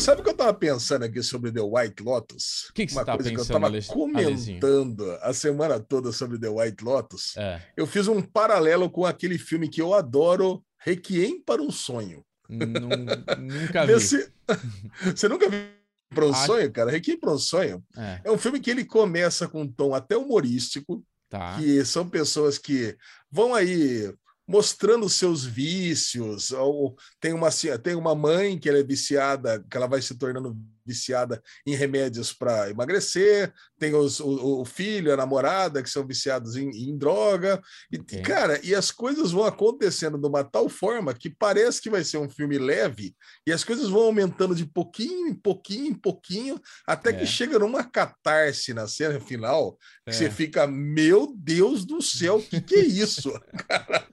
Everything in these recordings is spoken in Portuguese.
sabe o que eu tava pensando aqui sobre The White Lotus? O que, que você tá pensando, que eu tava comentando a semana toda sobre The White Lotus. É. Eu fiz um paralelo com aquele filme que eu adoro, Requiem para um Sonho. nunca vi. Você, você nunca viu para um Acho... sonho, cara? Requiem para um sonho. É. é um filme que ele começa com um tom até humorístico, tá. que são pessoas que vão aí mostrando seus vícios. Ou tem uma, tem uma mãe que é viciada, que ela vai se tornando viciada em remédios para emagrecer, tem os, o, o, filho, a namorada que são viciados em, em droga. E, okay. cara, e as coisas vão acontecendo de uma tal forma que parece que vai ser um filme leve, e as coisas vão aumentando de pouquinho em pouquinho em pouquinho, até é. que chega numa catarse na cena final, que é. você fica, meu Deus do céu, o que, que é isso? cara?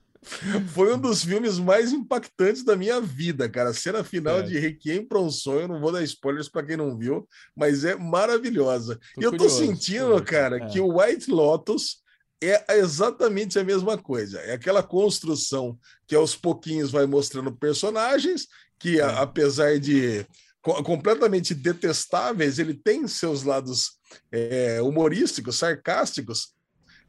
Foi um dos filmes mais impactantes da minha vida, cara. A cena final é. de Requiem para um Sonho, não vou dar spoilers para quem não viu, mas é maravilhosa. Tô e eu tô sentindo, cara, é. que o White Lotus é exatamente a mesma coisa. É aquela construção que aos pouquinhos vai mostrando personagens que, é. apesar de completamente detestáveis, ele tem seus lados é, humorísticos, sarcásticos,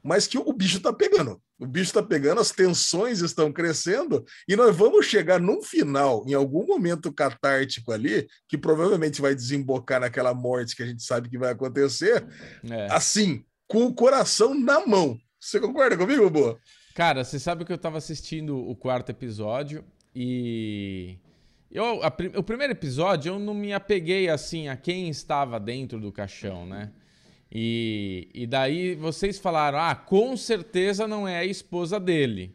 mas que o bicho tá pegando. O bicho tá pegando, as tensões estão crescendo e nós vamos chegar num final, em algum momento catártico ali, que provavelmente vai desembocar naquela morte que a gente sabe que vai acontecer, é. assim, com o coração na mão. Você concorda comigo, Boa? Cara, você sabe que eu tava assistindo o quarto episódio e eu, a, o primeiro episódio eu não me apeguei assim a quem estava dentro do caixão, né? E, e daí vocês falaram, ah, com certeza não é a esposa dele.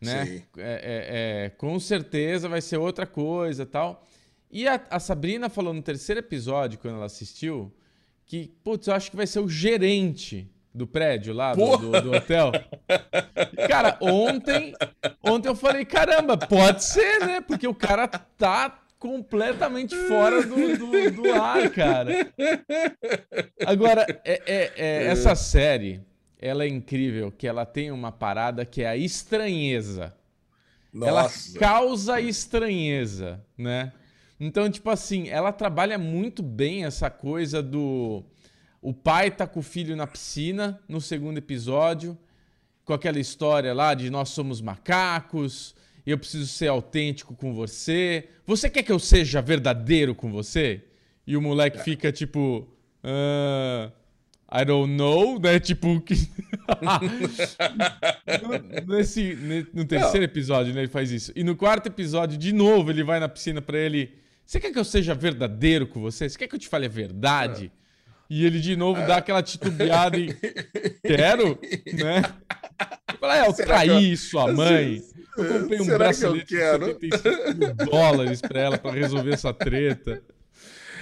Né? É, é, é, com certeza vai ser outra coisa tal. E a, a, Sabrina falou no terceiro episódio, quando ela assistiu, que, putz, eu acho que vai ser o gerente do prédio lá, do, do, do, hotel. Cara, ontem, ontem eu falei, caramba, pode ser, né? Porque o cara tá completamente fora do, do, do, ar, cara. Agora, é, é, é, essa série, ela é incrível, que ela tem uma parada que é a estranheza. Nossa. Ela causa estranheza, né? Então, tipo assim, ela trabalha muito bem essa coisa do... O pai tá com o filho na piscina, no segundo episódio, com aquela história lá de nós somos macacos eu preciso ser autêntico com você. Você quer que eu seja verdadeiro com você? E o moleque fica tipo. Uh, I don't know, né? Tipo. Nesse, no terceiro episódio, né? Ele faz isso. E no quarto episódio, de novo, ele vai na piscina pra ele. Você quer que eu seja verdadeiro com você? Você quer que eu te fale a verdade? É. E ele de novo dá aquela titubeada e. Quero, né? Fala, é, eu traí eu... sua mãe. Eu comprei um Será bracelete de 75 dólares pra ela pra resolver essa treta.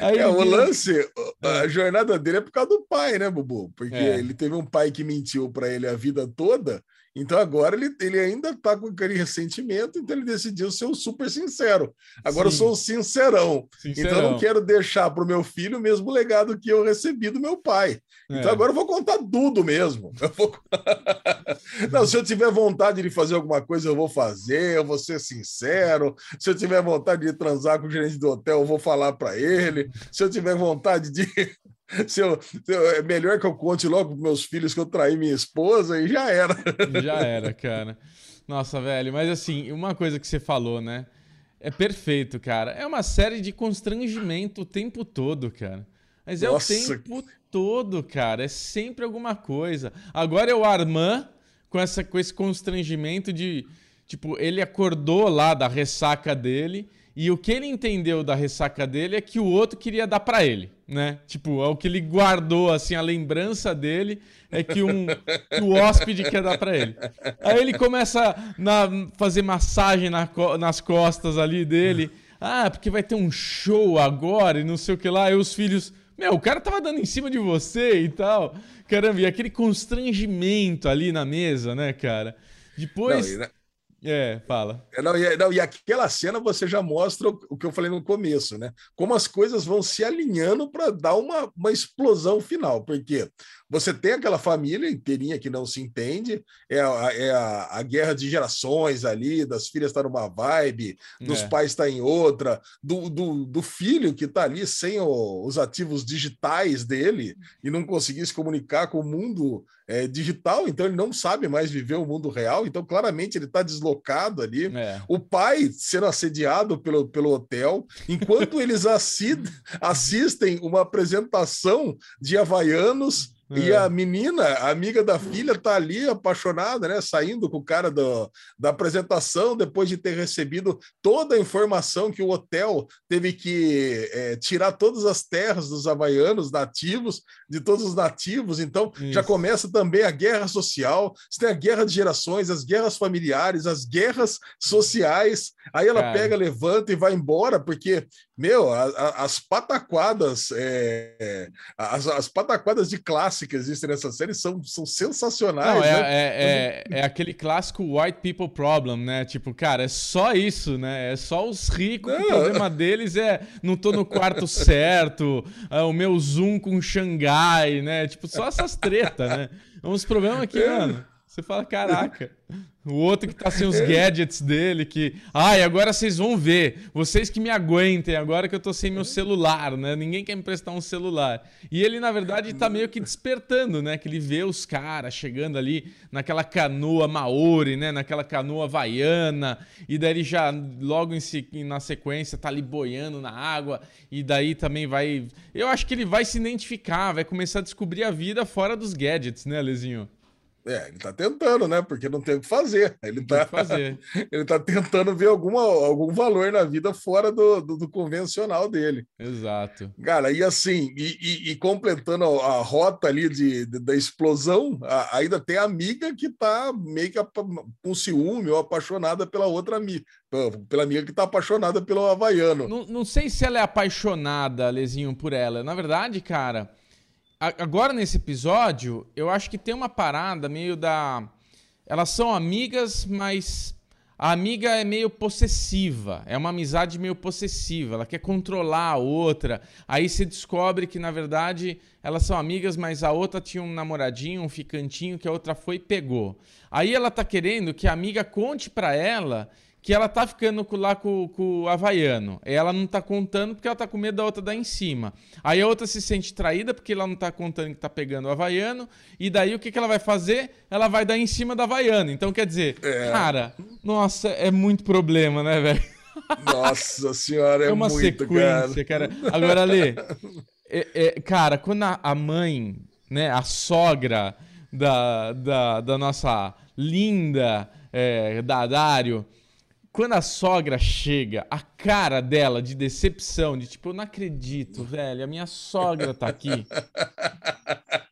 Aí é, o lance, a jornada dele é por causa do pai, né, Bubu? Porque é. ele teve um pai que mentiu para ele a vida toda então agora ele, ele ainda está com aquele ressentimento, então ele decidiu ser um super sincero. Agora Sim. eu sou um sincerão. sincerão. Então eu não quero deixar para o meu filho o mesmo legado que eu recebi do meu pai. Então é. Então agora eu vou contar tudo mesmo. Vou... não, se eu tiver vontade de fazer alguma coisa, eu vou fazer, eu vou ser sincero. Se eu tiver vontade de transar com o gerente do hotel, eu vou falar para ele. Se eu tiver vontade de se eu, se eu, é melhor que eu conte logo para meus filhos que eu traí minha esposa e já era. Já era, cara. Nossa, velho, mas assim, uma coisa que você falou, né? É perfeito, cara. É uma série de constrangimento o tempo todo, cara. Mas é Nossa. o tempo todo, cara. É sempre alguma coisa. Agora é o Armand com, essa, com esse constrangimento de. Tipo, ele acordou lá da ressaca dele e o que ele entendeu da ressaca dele é que o outro queria dar para ele né? Tipo, é o que ele guardou, assim, a lembrança dele é que, um, que o hóspede quer dar para ele. Aí ele começa a fazer massagem na, nas costas ali dele. Ah, porque vai ter um show agora e não sei o que lá. E os filhos, meu, o cara tava dando em cima de você e tal. Caramba, e aquele constrangimento ali na mesa, né, cara? Depois. Não, É, fala. É, não, e, não, e aquela cena você já mostra o, o, que eu falei no começo, né? Como as coisas vão se alinhando para dar uma, uma explosão final. Porque você tem aquela família inteirinha que não se entende, é, a, é a, a guerra de gerações ali, das filhas estar tá numa vibe, dos é. pais estar tá em outra, do, do, do, filho que está ali sem o, os ativos digitais dele e não conseguir se comunicar com o mundo é, digital, então ele não sabe mais viver o mundo real, então claramente ele está deslocado ali. É. O pai sendo assediado pelo, pelo hotel, enquanto eles assistem uma apresentação de havaianos e é. a menina, a amiga da filha, tá ali apaixonada, né? Saindo com o cara do, da apresentação, depois de ter recebido toda a informação que o hotel teve que é, tirar todas as terras dos havaianos nativos, de todos os nativos. Então, Isso. já começa também a guerra social, você tem a guerra de gerações, as guerras familiares, as guerras sociais. Aí ela Cara. pega, levanta e vai embora, porque meu, a, a, as pataquadas, é, as, as, pataquadas de classe que existem nessa série são, são sensacionais. Não, é, né? é, é, é, aquele clássico white people problem, né? Tipo, cara, é só isso, né? É só os ricos que o problema deles é não tô no quarto certo, é o meu zoom com Xangai, né? Tipo, só essas tretas, né? É uns problemas que, é. mano, você fala, caraca. O outro que tá sem os gadgets dele, que. Ai, agora vocês vão ver. Vocês que me aguentem, agora que eu tô sem meu celular, né? Ninguém quer me prestar um celular. E ele, na verdade, tá meio que despertando, né? Que ele vê os caras chegando ali naquela canoa Maori, né? Naquela canoa havaiana. E daí ele já, logo em, na sequência, tá ali boiando na água. E daí também vai. Eu acho que ele vai se identificar, vai começar a descobrir a vida fora dos gadgets, né, Lezinho? É, ele tá tentando, né? Porque não tem o que fazer. Ele tá, fazer. ele tá tentando ver alguma, algum valor na vida fora do, do, do convencional dele. Exato. Cara, e assim, e, e, e completando a, rota ali de, de da explosão, a, ainda tem a amiga que tá meio que com ciúme ou apaixonada pela outra amiga. Pela amiga que tá apaixonada pelo havaiano. Não, não sei se ela é apaixonada, Lezinho, por ela. Na verdade, cara agora nesse episódio, eu acho que tem uma parada meio da. Elas são amigas, mas a amiga é meio possessiva. É uma amizade meio possessiva. Ela quer controlar a outra. Aí você descobre que, na verdade, elas são amigas, mas a outra tinha um namoradinho, um ficantinho que a outra foi e pegou. Aí ela tá querendo que a amiga conte para ela que ela tá ficando lá com, com o havaiano. Ela não tá contando porque ela tá com medo da outra dar em cima. Aí a outra se sente traída porque ela não tá contando que tá pegando o havaiano. E daí o que, que ela vai fazer? Ela vai dar em cima da havaiano. Então quer dizer, é. cara, nossa, é muito problema, né, velho? Nossa senhora, é, é uma muito, sequência, cara. cara. Agora, Lê, é, é, cara, quando a, a mãe, né, a sogra da, da, da nossa linda é, Dadário quando a sogra chega, a cara dela de decepção, de tipo, eu não acredito, velho, a minha sogra tá aqui.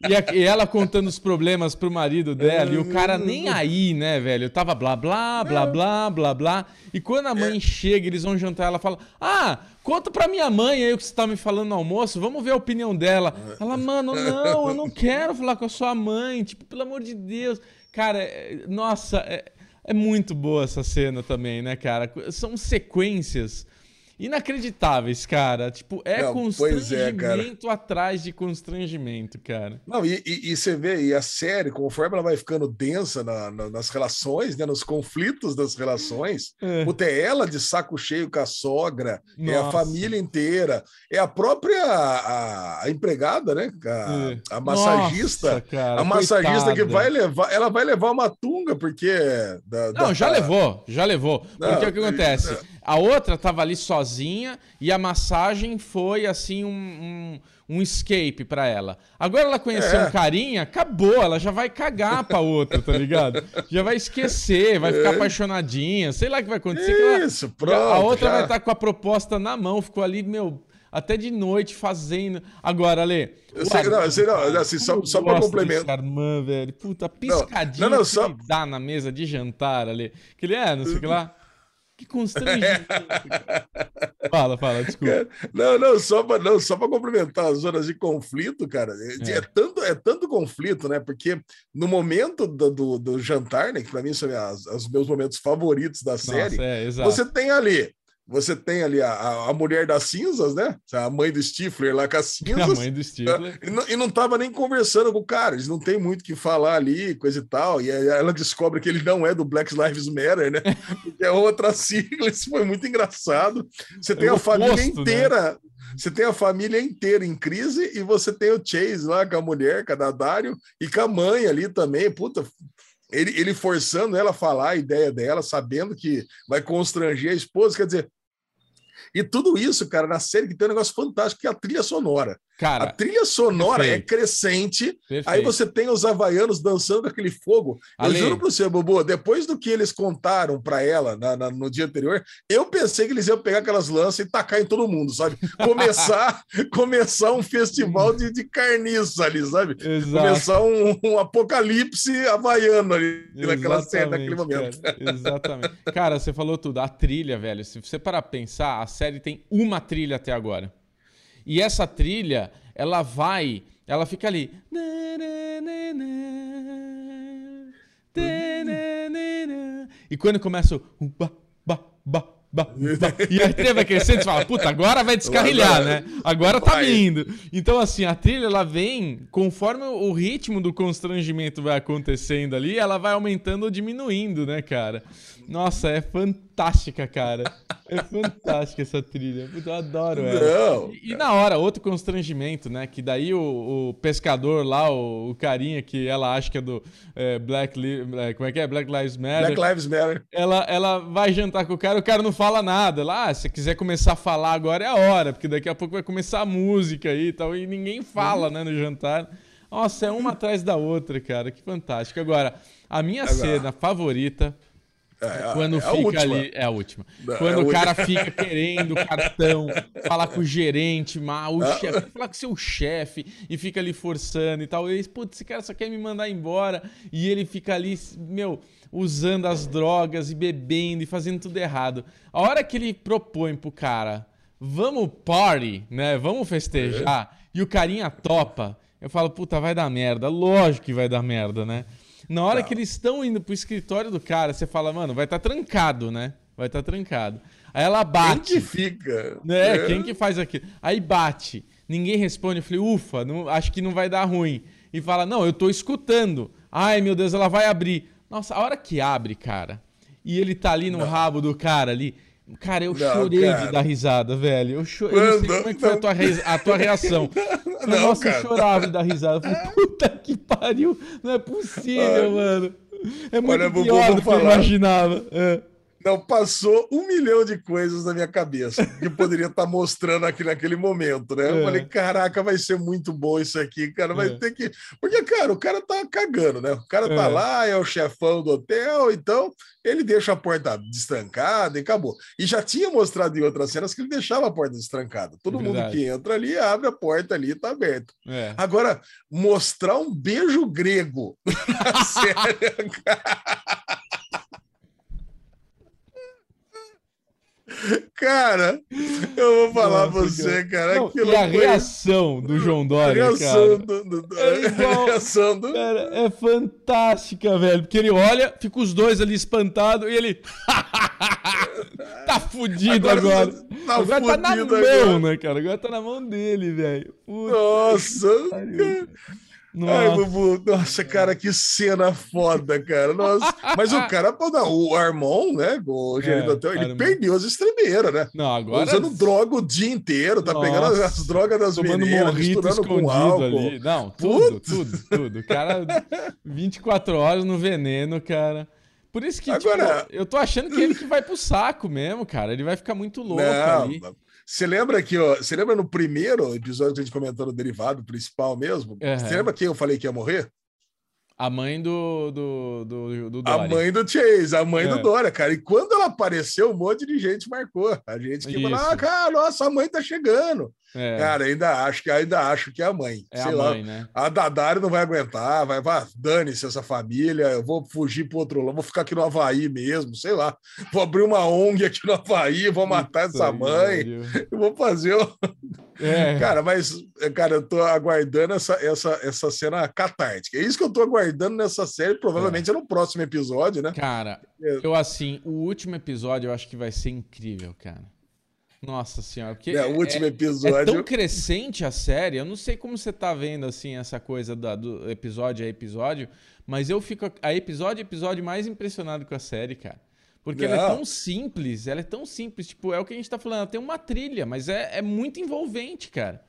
E, a, e ela contando os problemas pro marido dela, e o cara nem aí, né, velho? Eu tava blá, blá, blá, blá, blá, blá. E quando a mãe chega, eles vão jantar, ela fala: Ah, conta pra minha mãe aí o que você tá me falando no almoço, vamos ver a opinião dela. Ela, mano, não, eu não quero falar com a sua mãe, tipo, pelo amor de Deus. Cara, é, nossa, é, é muito boa essa cena também, né, cara? São sequências inacreditáveis, cara. Tipo, é Não, é, constrangimento é, atrás de constrangimento, cara. Não, e, e, e, você vê, e a série, conforme ela vai ficando densa na, na, nas relações, né, nos conflitos das relações, é. puta, é ela de saco cheio com a sogra, Nossa. é a família inteira, é a própria a, a empregada, né? A, é. a massagista. Nossa, cara, a massagista coitada. que vai levar, ela vai levar uma tunga, porque. Da, Não, da, já levou, já levou. Porque Não, o que acontece? A outra tava ali sozinha e a massagem foi assim um, um, um escape para ela. Agora ela conheceu é. um carinha, acabou, ela já vai cagar pra outra, tá ligado? Já vai esquecer, vai ficar é. apaixonadinha, sei lá o que vai acontecer. Isso, ela, pronto. A outra já. vai estar tá com a proposta na mão, ficou ali, meu, até de noite fazendo. Agora, Lê. Eu sei, não, sei, não, assim, só, só para complementar. Velho. Puta, piscadinha não, não, não, só... que dá na mesa de jantar ali. Que ele é, não sei o que lá Que constrangimento. fala, fala, desculpa. Não, não, só para não, só para complementar as zonas de conflito, cara. É, é. é, tanto, é tanto conflito, né? Porque no momento do, do, do jantar, né? Que para mim são as, os meus momentos favoritos da série, Nossa, é, você tem ali você tem ali a, a mulher das cinzas, né? A mãe do Stifler lá com as cinzas. A mãe do Stifler. E não, e não tava nem conversando com o cara, eles não tem muito o que falar ali, coisa e tal. E aí ela descobre que ele não é do Black Lives Matter, né? Porque é outra sigla, isso foi muito engraçado. Você tem é a família oposto, né? inteira. Né? Você tem a família inteira em crise e você tem o Chase lá com a mulher, com a Dadário, e com a mãe ali também. Puta, ele, ele forçando ela a falar a ideia dela, sabendo que vai constranger a esposa, quer dizer. E tudo isso, cara, na série que tem um negócio fantástico, que é a trilha sonora. Cara, a trilha sonora é perfeito. é crescente. Perfeito. Aí você tem os havaianos dançando com aquele fogo. Ale... Eu juro para você, Bobo, depois do que eles contaram para ela na, na, no dia anterior, eu pensei que eles iam pegar aquelas lanças e tacar em todo mundo, sabe? Começar, começar um festival de, de carniça ali, sabe? Exato. Começar um, um, apocalipse havaiano ali naquela cena, naquele momento. Cara, exatamente. cara, você falou tudo. A trilha, velho, se você parar pensar, a série tem uma trilha até agora. E essa trilha, ela vai, ela fica ali. E quando começa o. E a trilha vai crescendo e fala, puta, agora vai descarrilhar, né? Agora tá vindo. Então, assim, a trilha ela vem conforme o ritmo do constrangimento vai acontecendo ali, ela vai aumentando ou diminuindo, né, cara? Nossa, é fantástica, cara. É fantástica essa trilha. Eu adoro ela. Não, e, e, na hora, outro constrangimento, né? Que daí o, o pescador lá, o, o, carinha que ela acha que é do é, Black Li Como é que é? Black Lives Matter. Black Lives Matter. Ela, ela vai jantar com o cara, o cara não fala nada. Lá, ah, se quiser começar a falar agora é a hora, porque daqui a pouco vai começar a música aí e tal. E ninguém fala, né, no jantar. Nossa, é uma atrás da outra, cara. Que fantástico. Agora, a minha agora. cena favorita é, é, quando é fica ali. É a última. Não, quando é o cara fica querendo cartão, falar com o gerente, mal, o ah. chefe, falar com o seu chefe e fica ali forçando e tal. E putz, esse cara só quer me mandar embora. E ele fica ali, meu, usando as drogas e bebendo e fazendo tudo errado. A hora que ele propõe pro cara, vamos party, né? Vamos festejar, é. e o carinha topa, eu falo, puta, vai dar merda. Lógico que vai dar merda, né? Na hora que eles estão indo pro escritório do cara, você fala, mano, vai estar tá trancado, né? Vai estar tá trancado. Aí ela bate. Quem que fica? Né? É. Quem que faz aquilo? Aí bate. Ninguém responde. Eu falei, ufa, não, acho que não vai dar ruim. E fala, não, eu tô escutando. Ai, meu Deus, ela vai abrir. Nossa, a hora que abre, cara, e ele tá ali no não. rabo do cara ali. Cara, eu não, chorei cara. de dar risada, velho. Eu, cho... eu não sei como é que foi a tua, re... a tua reação. Não, Nossa, cara. eu chorava de dar risada. Eu falei, puta que pariu, não é possível, mano. É muito Olha, pior do que eu imaginava. É. Não, passou um milhão de coisas na minha cabeça que poderia estar tá mostrando aqui naquele momento, né? É. Eu falei, caraca, vai ser muito bom isso aqui, cara, vai é. ter que. Porque, cara, o cara tá cagando, né? O cara tá é. lá, é o chefão do hotel, então ele deixa a porta destrancada e acabou. E já tinha mostrado em outras cenas que ele deixava a porta destrancada. Todo mundo que entra ali, abre a porta ali, tá aberto. É. Agora, mostrar um beijo grego na série, cara. Cara, eu vou falar Nossa, pra você, cara. Não, e a reação do João Dória, a reação cara. Do, do, do, é igual, a reação do... Cara, é fantástica, velho. Porque ele olha, fica os dois ali espantados e ele... tá fudido agora. Agora, tá, agora tá na agora. mão, né, cara? Agora tá na mão dele, velho. Nossa, cara. Nossa. Ai, Bubu, nossa, cara, que cena foda, cara. Nossa. Mas o cara, não, o Armon, né, o gerente é, do hotel, ele Armon. perdeu as estremeiras, né? Não, agora. Usando droga o dia inteiro, tá nossa. pegando as, drogas das Tomando meninas, misturando com álcool. Ali. Não, tudo, tudo, tudo. O cara, 24 horas no veneno, cara. Por isso que, Agora... Tipo, eu tô achando que ele que vai pro saco mesmo, cara. Ele vai ficar muito louco não, ali. Você lembra que, ó, você lembra no primeiro episódio que a gente comentou no derivado principal mesmo? Uhum. Você lembra que eu falei que ia morrer? A mãe do, do, do, do A mãe do Chase, a mãe é. do Dória, cara. E quando ela apareceu, um monte de gente marcou. A gente que falou, ah, cara, nossa, a mãe tá chegando. É. Cara, ainda acho que ainda acho que é a mãe. É Sei a lá, mãe, né? A Dadari não vai aguentar, vai, vai dane-se essa família, eu vou fugir pro outro lado, vou ficar aqui no Havaí mesmo, sei lá. Vou abrir uma ONG aqui no Havaí, vou matar Isso essa aí, mãe, eu vou fazer. É. Cara, mas, cara, eu tô aguardando essa, essa, essa cena catártica. É isso que eu tô aguardando nessa série, provavelmente é, é no próximo episódio, né? Cara, é. eu assim, o último episódio eu acho que vai ser incrível, cara. Nossa senhora, porque é, o último episódio. É tão crescente a série. Eu não sei como você tá vendo assim essa coisa da, do episódio a episódio, mas eu fico a episódio a episódio mais impressionado com a série, cara. Porque não. ela é tão simples, ela é tão simples, tipo, é o que a gente tá falando, ela tem uma trilha, mas é, é muito envolvente, cara.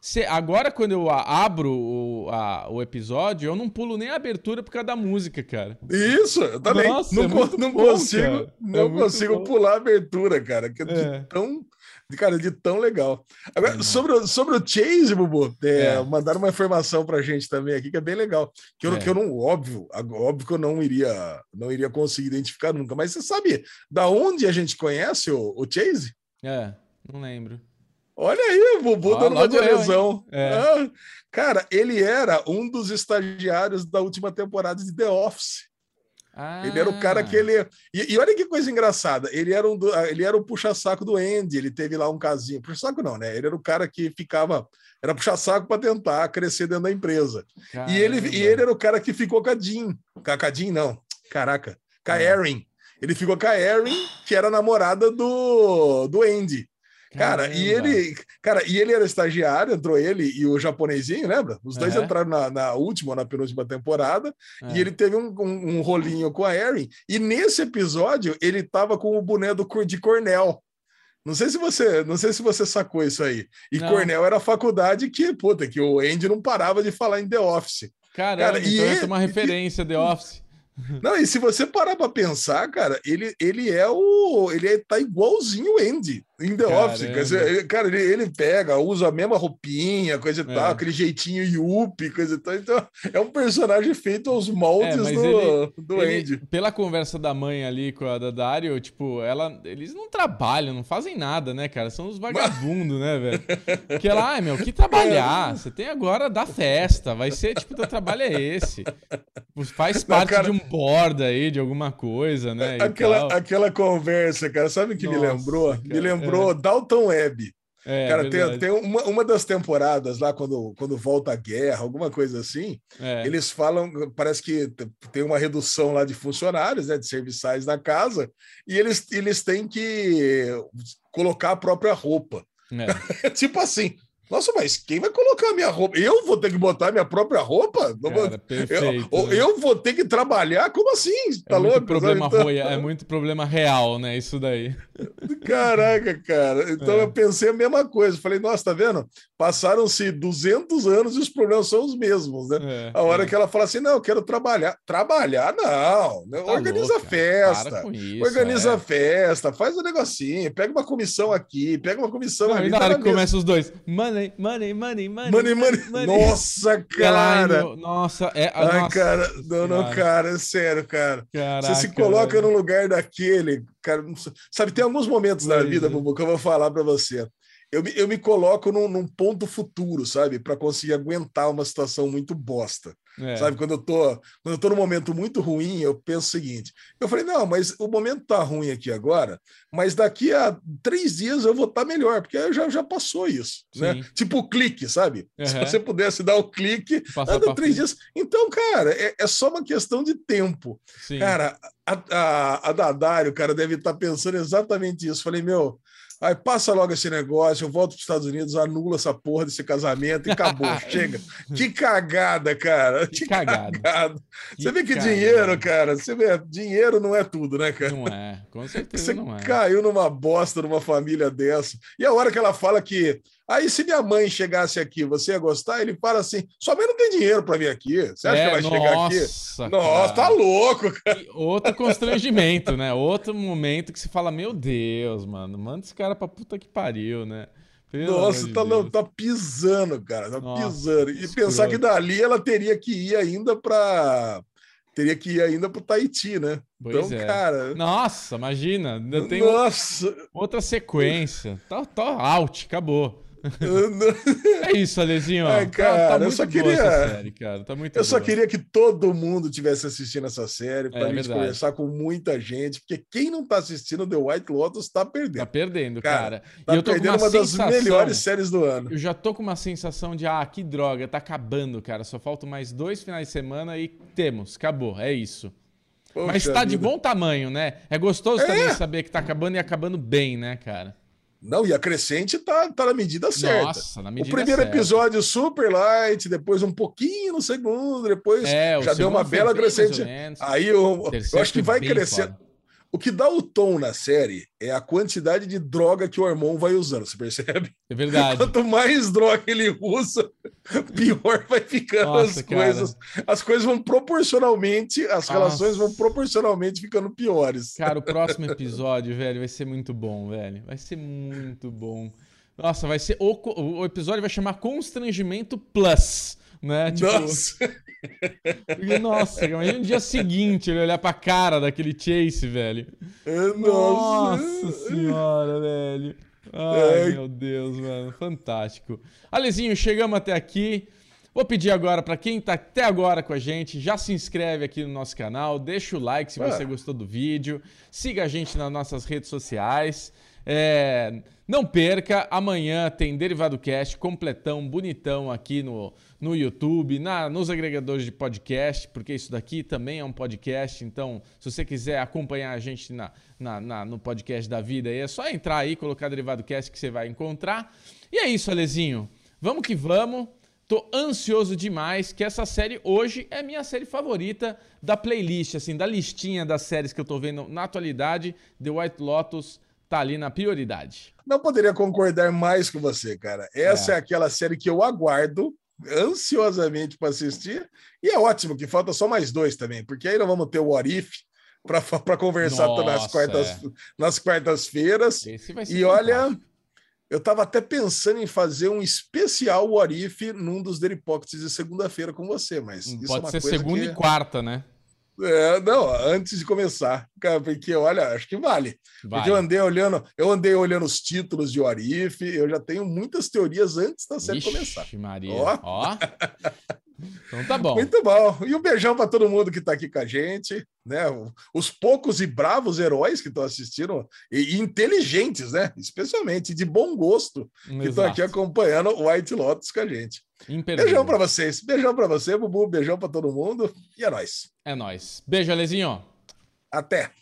Cê, agora, quando eu abro o, a, o episódio, eu não pulo nem a abertura por causa da música, cara. Isso, eu também. Nossa, não, é não bom, consigo, não é consigo pular a abertura, cara. Que é. de tão cara, de tão legal. Agora, sobre, o, sobre o Chase, Bubu, é, é. mandaram uma informação pra gente também aqui que é bem legal. Que eu, é. que eu não, óbvio, óbvio que eu não iria, não iria conseguir identificar nunca, mas você sabe da onde a gente conhece o, o Chase? É, não lembro. Olha aí, o Bubu dando uma de lesão. É. Ah, cara, ele era um dos estagiários da última temporada de The Office. Ah. Ele era o cara que ele. E, e, olha que coisa engraçada. Ele era um do... ele era o puxa-saco do Andy. Ele teve lá um casinho. Puxa-saco não, né? Ele era o cara que ficava. Era puxa-saco para tentar crescer dentro da empresa. E ele, e ele era o cara que ficou com a Jean. Com a Jean, não. Caraca. Com a ah. Erin. Ele ficou com a Erin, que era namorada do, do Andy. Cara, e ele, cara, e ele era estagiário, entrou ele e o japonesinho, lembra? Os dois é. entraram na, na, última, na penúltima temporada, é. e ele teve um, um, um, rolinho com a Erin, e nesse episódio ele tava com o boné do, de Cornell. Não sei se você, não sei se você sacou isso aí. E não. Cornell era a faculdade que, puta, que o Andy não parava de falar em The Office. Caramba, cara, então e é uma referência The Office. Não, e se você parar para pensar, cara, ele, ele é o. Ele é, tá igualzinho o Andy em The Caramba. Office. Cara, ele, ele pega, usa a mesma roupinha, coisa e é. tal, aquele jeitinho yuppie, coisa e tal. Então, é um personagem feito aos moldes é, do, ele, do ele, Andy. Pela conversa da mãe ali com a da Dario, tipo, ela, eles não trabalham, não fazem nada, né, cara? São os vagabundos, né, velho? Que ela, ai, meu, que trabalhar? Você tem agora da festa, vai ser, tipo, teu trabalho é esse. Faz parte não, cara... de um board aí, de alguma coisa, né? Aquela, aquela conversa, cara, sabe o que Nossa, me lembrou? Cara, me lembrou lembrou Dalton Webb. É, Cara, tem, tem uma, uma das temporadas lá, quando, quando volta a guerra, alguma coisa assim, é. eles falam, parece que tem uma redução lá de funcionários, né, de serviçais na casa, e eles, eles têm que colocar a própria roupa. É. tipo assim, nossa, mas quem vai colocar a minha roupa? Eu vou ter que botar a minha própria roupa? Cara, perfeito, eu, né? eu, vou ter que trabalhar? Como assim? Tá é louco? Muito problema então... roia, é muito problema real, né? Isso daí. Caraca, cara. Então é. eu pensei a mesma coisa. Falei, nossa, tá vendo? Passaram-se 200 anos e os problemas são os mesmos, né? É, a hora é. que ela fala assim, não, eu quero trabalhar. Trabalhar, não. Tá organiza louco, a festa. Isso, organiza é. a festa, faz um negocinho, pega uma comissão aqui, pega uma comissão não, ali. E na hora que começa os dois, mano, money, money, money, money. Money, money. money. Nossa, cara. nossa, é. Ai, nossa, cara, não, não, cara, sério, cara. Caraca, Você se coloca velho. no lugar daquele, cara. Sabe, tem alguns momentos na vida, é. Bubu, que eu vou falar para você eu me, eu me coloco num, num ponto futuro, sabe? Para conseguir aguentar uma situação muito bosta. É. Sabe? Quando eu, tô, quando eu tô num momento muito ruim, eu penso o seguinte: eu falei, não, mas o momento tá ruim aqui agora, mas daqui a três dias eu vou estar tá melhor, porque já, já passou isso. Né? Tipo o clique, sabe? Uhum. Se você pudesse dar o clique, anda três dias. Então, cara, é, é, só uma questão de tempo. Sim. Cara, a, a, a Dadário, cara, deve estar tá pensando exatamente isso. Falei, meu Aí passa logo esse negócio, eu volto para os Estados Unidos, anula essa porra desse casamento e acabou, chega. Que cagada, cara. Que, que cagada. cagada. Você vê que cagada. dinheiro, cara, você vê, dinheiro não é tudo, né, cara? Não é, com certeza você não é. caiu numa bosta numa família dessa. E a hora que ela fala que Aí, se minha mãe chegasse aqui, você ia gostar? Ele fala assim: sua mãe não tem dinheiro para vir aqui. Você acha é, que vai nossa, chegar aqui? Nossa, tá louco, cara. E outro constrangimento, né? Outro momento que se fala: meu Deus, mano, manda esse cara pra puta que pariu, né? Pelo Nossa, tá, não, tá pisando, cara. Tá Nossa, pisando. E escroto. pensar que dali ela teria que ir ainda para teria que ir ainda para o Tahiti, né? Pois então, é. cara. Nossa, imagina. Tem Nossa. outra sequência. Tá, tá out, acabou. é isso, Alezinho. É, cara, tá, tá eu só queria. Série, cara. Tá muito eu boa. só queria que todo mundo tivesse assistindo essa série para é, a gente verdade. conversar com muita gente, porque quem não tá assistindo The White Lotus tá perdendo. Tá perdendo, cara. cara. Tá e eu tô perdendo uma, sensação, das melhores séries do ano. Eu já tô com uma sensação de, ah, que droga, tá acabando, cara. Só faltam mais dois finais de semana e temos, acabou, é isso. Poxa Mas tá vida. de bom tamanho, né? É gostoso é. também saber que tá acabando e acabando bem, né, cara? Não, e a crescente tá, tá na medida certa. Nossa, na medida O primeiro certa. episódio super light, depois um pouquinho no segundo, depois é, já deu uma bela crescente. Aí eu, eu acho que vai crescer. O que dá o tom na série é a quantidade de droga que o irmão vai usando, você percebe? É verdade. Quanto mais droga ele usa, pior vai ficando Nossa, as cara. coisas. As coisas vão proporcionalmente, as Nossa. relações vão proporcionalmente ficando piores. Cara, o próximo episódio, velho, vai ser muito bom, velho. Vai ser muito bom. Nossa, vai ser. O, o episódio vai chamar Constrangimento Plus né? Tipo, nossa! Porque, nossa, imagina no dia seguinte ele olhar pra cara daquele Chase, velho. É, nossa, nossa senhora, velho. Ai, é. meu Deus, mano. Fantástico. Alezinho, chegamos até aqui. Vou pedir agora para quem está até agora com a gente, já se inscreve aqui no nosso canal, deixa o like se você gostou do vídeo, siga a gente nas nossas redes sociais. É, não perca, amanhã tem Derivado Cast completão, bonitão aqui no, no YouTube, na, nos agregadores de podcast, porque isso daqui também é um podcast. Então, se você quiser acompanhar a gente na, na, na no podcast da vida, é só entrar aí, colocar Derivado Cast que você vai encontrar. E é isso, Alezinho. Vamos que vamos. Tô ansioso demais, que essa série hoje é minha série favorita da playlist, assim, da listinha das séries que eu tô vendo na atualidade. The White Lotus tá ali na prioridade. Não poderia concordar mais com você, cara. Essa é, é aquela série que eu aguardo ansiosamente para assistir. E é ótimo que falta só mais dois também, porque aí nós vamos ter o What If para conversar Nossa, nas quartas é. nas quartas-feiras. E olha, eu estava até pensando em fazer um especial What If num dos Daily Pockets de segunda-feira com você, mas pode é ser segunda que... e quarta, né? É, não, antes de começar, porque olha, acho que vale. vale. Porque eu andei olhando, eu andei olhando os títulos de Orif, eu já tenho muitas teorias antes da série Ixi, começar. Maria. Ó. Ó. Então tá bom. Muito bom. E um beijão para todo mundo que está aqui com a gente, né? Os poucos e bravos heróis que estão assistindo e, inteligentes, né? Especialmente de bom gosto, Exato. que estão aqui acompanhando o White Lotus com a gente. Beijão para vocês. Beijão para você, Bubu. Beijão para todo mundo. E é nóis. É nóis. Beijo, Alezinho. Até.